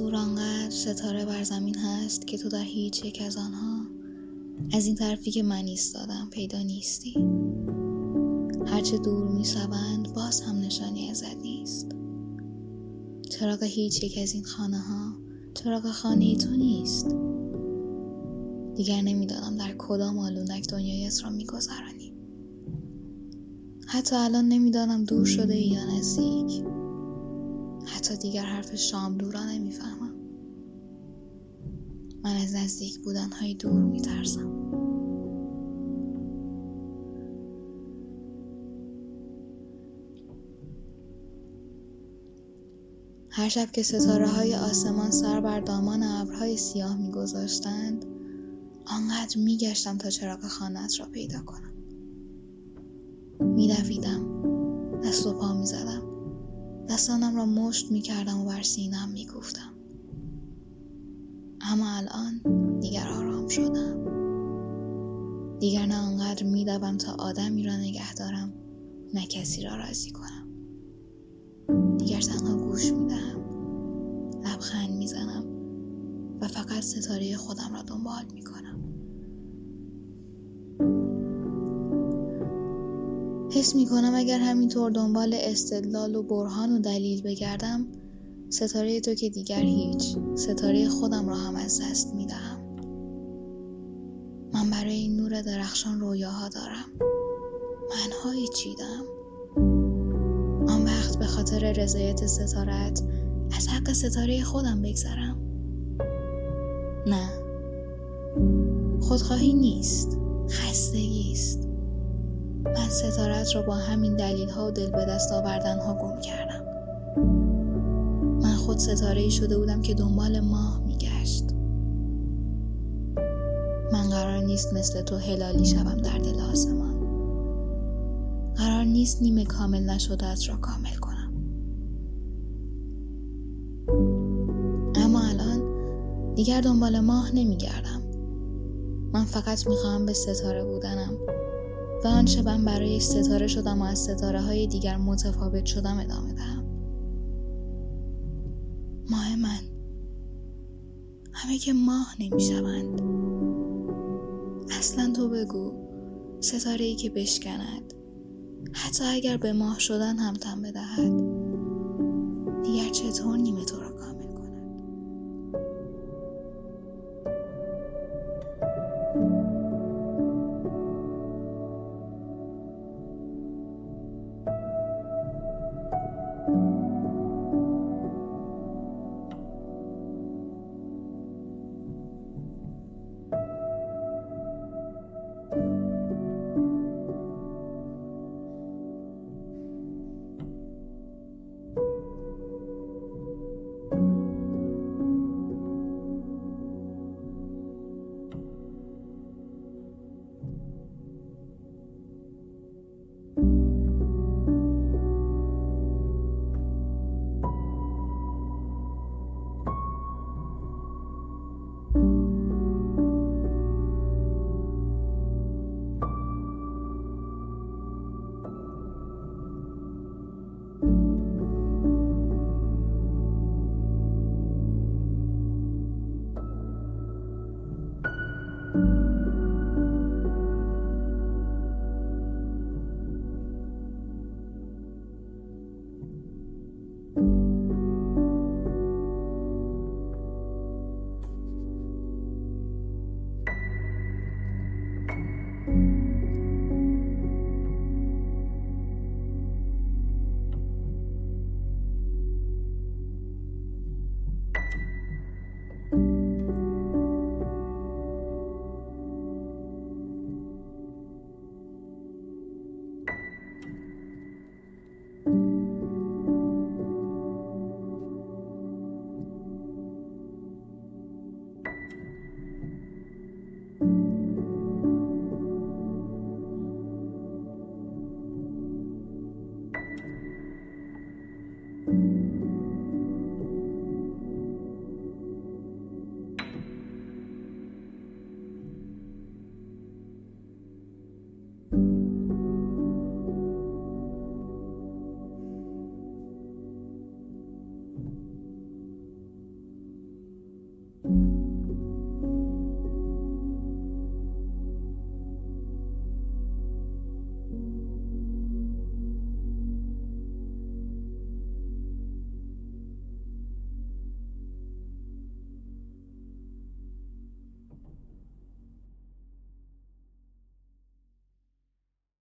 دور آنقدر ستاره بر زمین هست که تو در هیچ یک از آنها از این طرفی که من ایستادم پیدا نیستی. هرچه دور می باز هم نشانی ازت نیست. چراغ هیچ یک از این خانه ها چراغ خانه تو نیست. دیگر نمی‌دانم در کدام آلونک دنیایت را میگذرانی. حتی الان نمی‌دانم دور شده یا نزدیک. حتی دیگر حرف شاملو را نمی‌فهمم. من از نزدیک بودن های دور میترسم. هر شب که ستاره های آسمان سر بر دامان ابرهای سیاه میگذاشتند آنقدر میگشتم تا چراغ خانت را پیدا کنم. میدویدم دست و پا می‌زدم. دستانم را مشت می‌کردم و بر سینم می‌گفتم. اما الان دیگر آرام شدم. دیگر نه آنقدر میدوم تا آدمی را نگه دارم نه کسی را راضی کنم. دیگر تنها گوش می‌دهم. لبخند می‌زنم و فقط ستاره خودم را دنبال می‌کنم. حس می کنم اگر همینطور دنبال استدلال و برهان و دلیل بگردم ستاره تو که دیگر هیچ ستاره خودم را هم از دست می دهم. من برای این نور درخشان رویاها دارم. منهایی چیدم؟ آن وقت به خاطر رضایت ستارت از حق ستاره خودم بگذرم؟ نه. خودخواهی نیست. من ستارت را با همین دلیل ها و دل به دست آوردن ها گم کردم. من خود ستاره شده بودم که دنبال ماه میگشت. من قرار نیست مثل تو هلالی شوم در دل آسمان قرار نیست نیمه کامل نشدهت را کامل کنم. اما الان دیگر دنبال ماه نمیگردم. من فقط می‌خواهم به ستاره بودنم و من برای ستاره شدم و از ستاره های دیگر متفاوت شدم ادامه دهم. ماه من. همه که ماه نمی‌شوند. اصلا تو بگو ستاره ای که بشکند حتی اگر به ماه شدن هم تن بدهد دیگر چطور